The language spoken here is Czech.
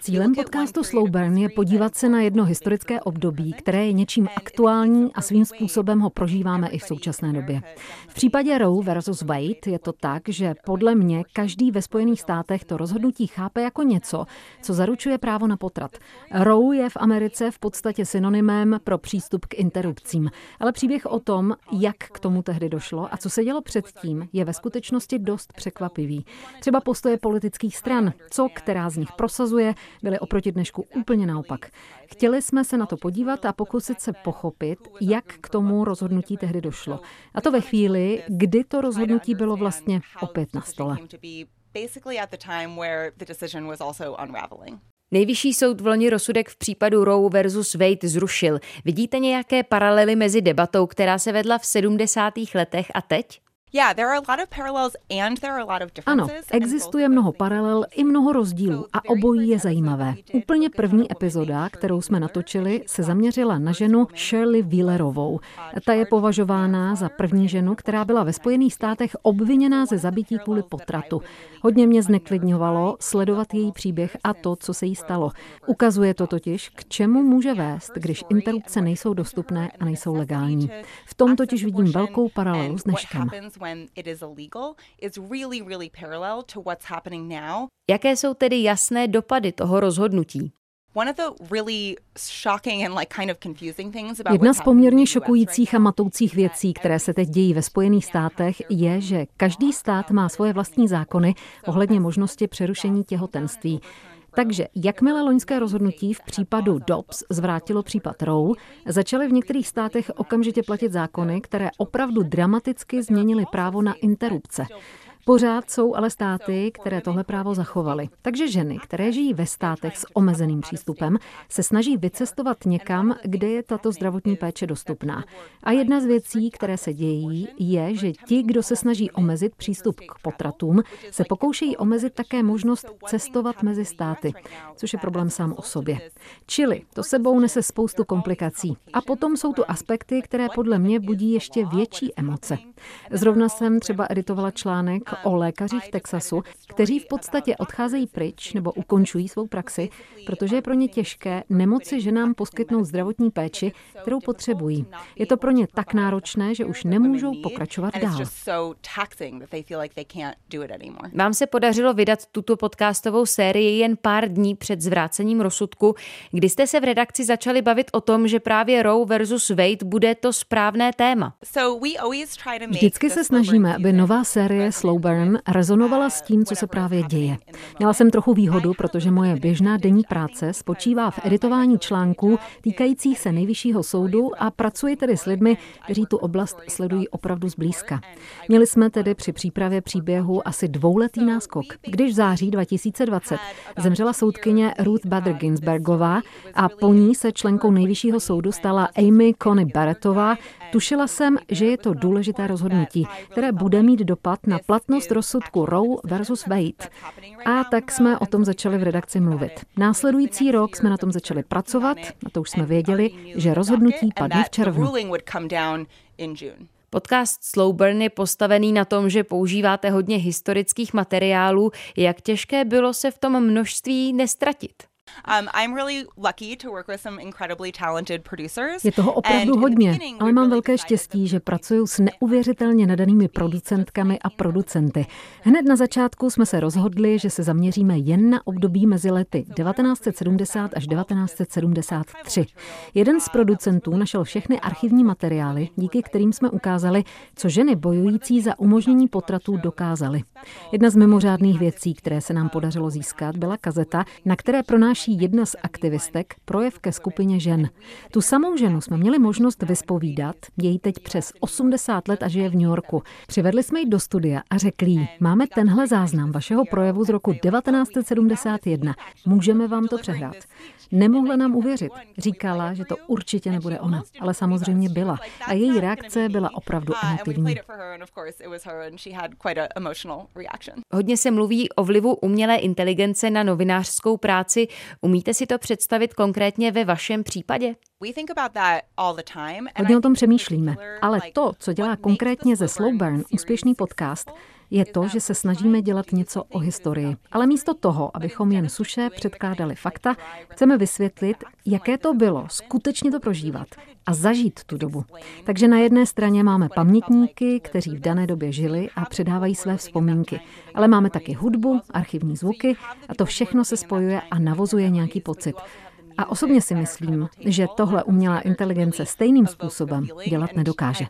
Cílem podcastu Slow Burn je podívat se na jedno historické období, které je něčím aktuální a svým způsobem ho prožíváme i v současné době. V případě Roe versus Wade je to tak, že podle mě každý ve Spojených státech to rozhodnutí chápe jako něco, co zaručuje právo na potrat. Roe je v Americe v podstatě synonymem pro přístup k interrupcím, ale příběh o tom, jak k tomu tehdy došlo a co se dělo předtím, je ve skutečnosti dost překvapivý. Třeba postoje politických politických stran, co která z nich prosazuje, byly oproti dnešku úplně naopak. Chtěli jsme se na to podívat a pokusit se pochopit, jak k tomu rozhodnutí tehdy došlo. A to ve chvíli, kdy to rozhodnutí bylo vlastně opět na stole. Nejvyšší soud v loni rozsudek v případu Roe versus Wade zrušil. Vidíte nějaké paralely mezi debatou, která se vedla v 70. letech a teď? Ano, existuje mnoho paralel i mnoho rozdílů a obojí je zajímavé. Úplně první epizoda, kterou jsme natočili, se zaměřila na ženu Shirley Wheelerovou. Ta je považována za první ženu, která byla ve Spojených státech obviněná ze zabití kvůli potratu. Hodně mě zneklidňovalo sledovat její příběh a to, co se jí stalo. Ukazuje to totiž, k čemu může vést, když interrupce nejsou dostupné a nejsou legální. V tom totiž vidím velkou paralelu s dneškem when it is illegal is really, really parallel to what's happening now. Jaké jsou tedy jasné dopady toho rozhodnutí? Jedna z poměrně šokujících a matoucích věcí, které se teď dějí ve Spojených státech, je, že každý stát má svoje vlastní zákony ohledně možnosti přerušení těhotenství. Takže jakmile loňské rozhodnutí v případu Dobbs zvrátilo případ Roe, začaly v některých státech okamžitě platit zákony, které opravdu dramaticky změnily právo na interrupce. Pořád jsou ale státy, které tohle právo zachovaly. Takže ženy, které žijí ve státech s omezeným přístupem, se snaží vycestovat někam, kde je tato zdravotní péče dostupná. A jedna z věcí, které se dějí, je, že ti, kdo se snaží omezit přístup k potratům, se pokoušejí omezit také možnost cestovat mezi státy, což je problém sám o sobě. Čili to sebou nese spoustu komplikací. A potom jsou tu aspekty, které podle mě budí ještě větší emoce. Zrovna jsem třeba editovala článek o lékařích v Texasu, kteří v podstatě odcházejí pryč nebo ukončují svou praxi, protože je pro ně těžké nemoci ženám poskytnout zdravotní péči, kterou potřebují. Je to pro ně tak náročné, že už nemůžou pokračovat dál. Vám se podařilo vydat tuto podcastovou sérii jen pár dní před zvrácením rozsudku, kdy jste se v redakci začali bavit o tom, že právě Roe versus Wade bude to správné téma. Vždycky se snažíme, aby nová série Slow Burn rezonovala s tím, co se právě děje. Měla jsem trochu výhodu, protože moje běžná denní práce spočívá v editování článků týkajících se nejvyššího soudu a pracuji tedy s lidmi, kteří tu oblast sledují opravdu zblízka. Měli jsme tedy při přípravě příběhu asi dvouletý náskok, když v září 2020 zemřela soudkyně Ruth Bader Ginsbergová a po ní se členkou nejvyššího soudu stala Amy Coney Barrettová, tušila jsem, že je to důležité rozhodnutí, které bude mít dopad na platnost platnost rozsudku Roe versus Wade. A tak jsme o tom začali v redakci mluvit. Následující rok jsme na tom začali pracovat, a to už jsme věděli, že rozhodnutí padne v červnu. Podcast Slow Burn je postavený na tom, že používáte hodně historických materiálů. Jak těžké bylo se v tom množství nestratit? Um, je toho opravdu hodně, ale mám velké štěstí, že pracuju s neuvěřitelně nadanými producentkami a producenty. Hned na začátku jsme se rozhodli, že se zaměříme jen na období mezi lety 1970 až 1973. Jeden z producentů našel všechny archivní materiály, díky kterým jsme ukázali, co ženy bojující za umožnění potratů dokázaly. Jedna z mimořádných věcí, které se nám podařilo získat, byla kazeta, na které pronáší přináší jedna z aktivistek projev ke skupině žen. Tu samou ženu jsme měli možnost vyspovídat, její teď přes 80 let a žije v New Yorku. Přivedli jsme ji do studia a řekli jí, máme tenhle záznam vašeho projevu z roku 1971, můžeme vám to přehrát. Nemohla nám uvěřit. Říkala, že to určitě nebude ona, ale samozřejmě byla. A její reakce byla opravdu emotivní. Hodně se mluví o vlivu umělé inteligence na novinářskou práci. Umíte si to představit konkrétně ve vašem případě? Hodně o tom přemýšlíme, ale to, co dělá konkrétně ze Slow Burn úspěšný podcast, je to, že se snažíme dělat něco o historii. Ale místo toho, abychom jen suše předkládali fakta, chceme vysvětlit, jaké to bylo skutečně to prožívat a zažít tu dobu. Takže na jedné straně máme pamětníky, kteří v dané době žili a předávají své vzpomínky. Ale máme taky hudbu, archivní zvuky a to všechno se spojuje a navozuje nějaký pocit. A osobně si myslím, že tohle umělá inteligence stejným způsobem dělat nedokáže.